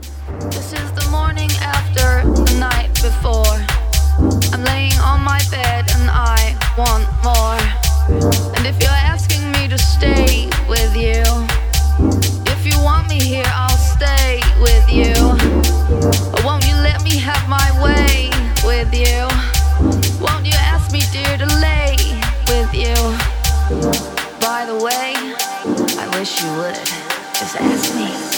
This is the morning after the night before. I'm laying on my bed and I want more. And if you're asking me to stay with you, if you want me here, I'll stay with you. Or won't you let me have my way with you? Won't you ask me, dear, to lay with you? By the way, I wish you would. Just ask me.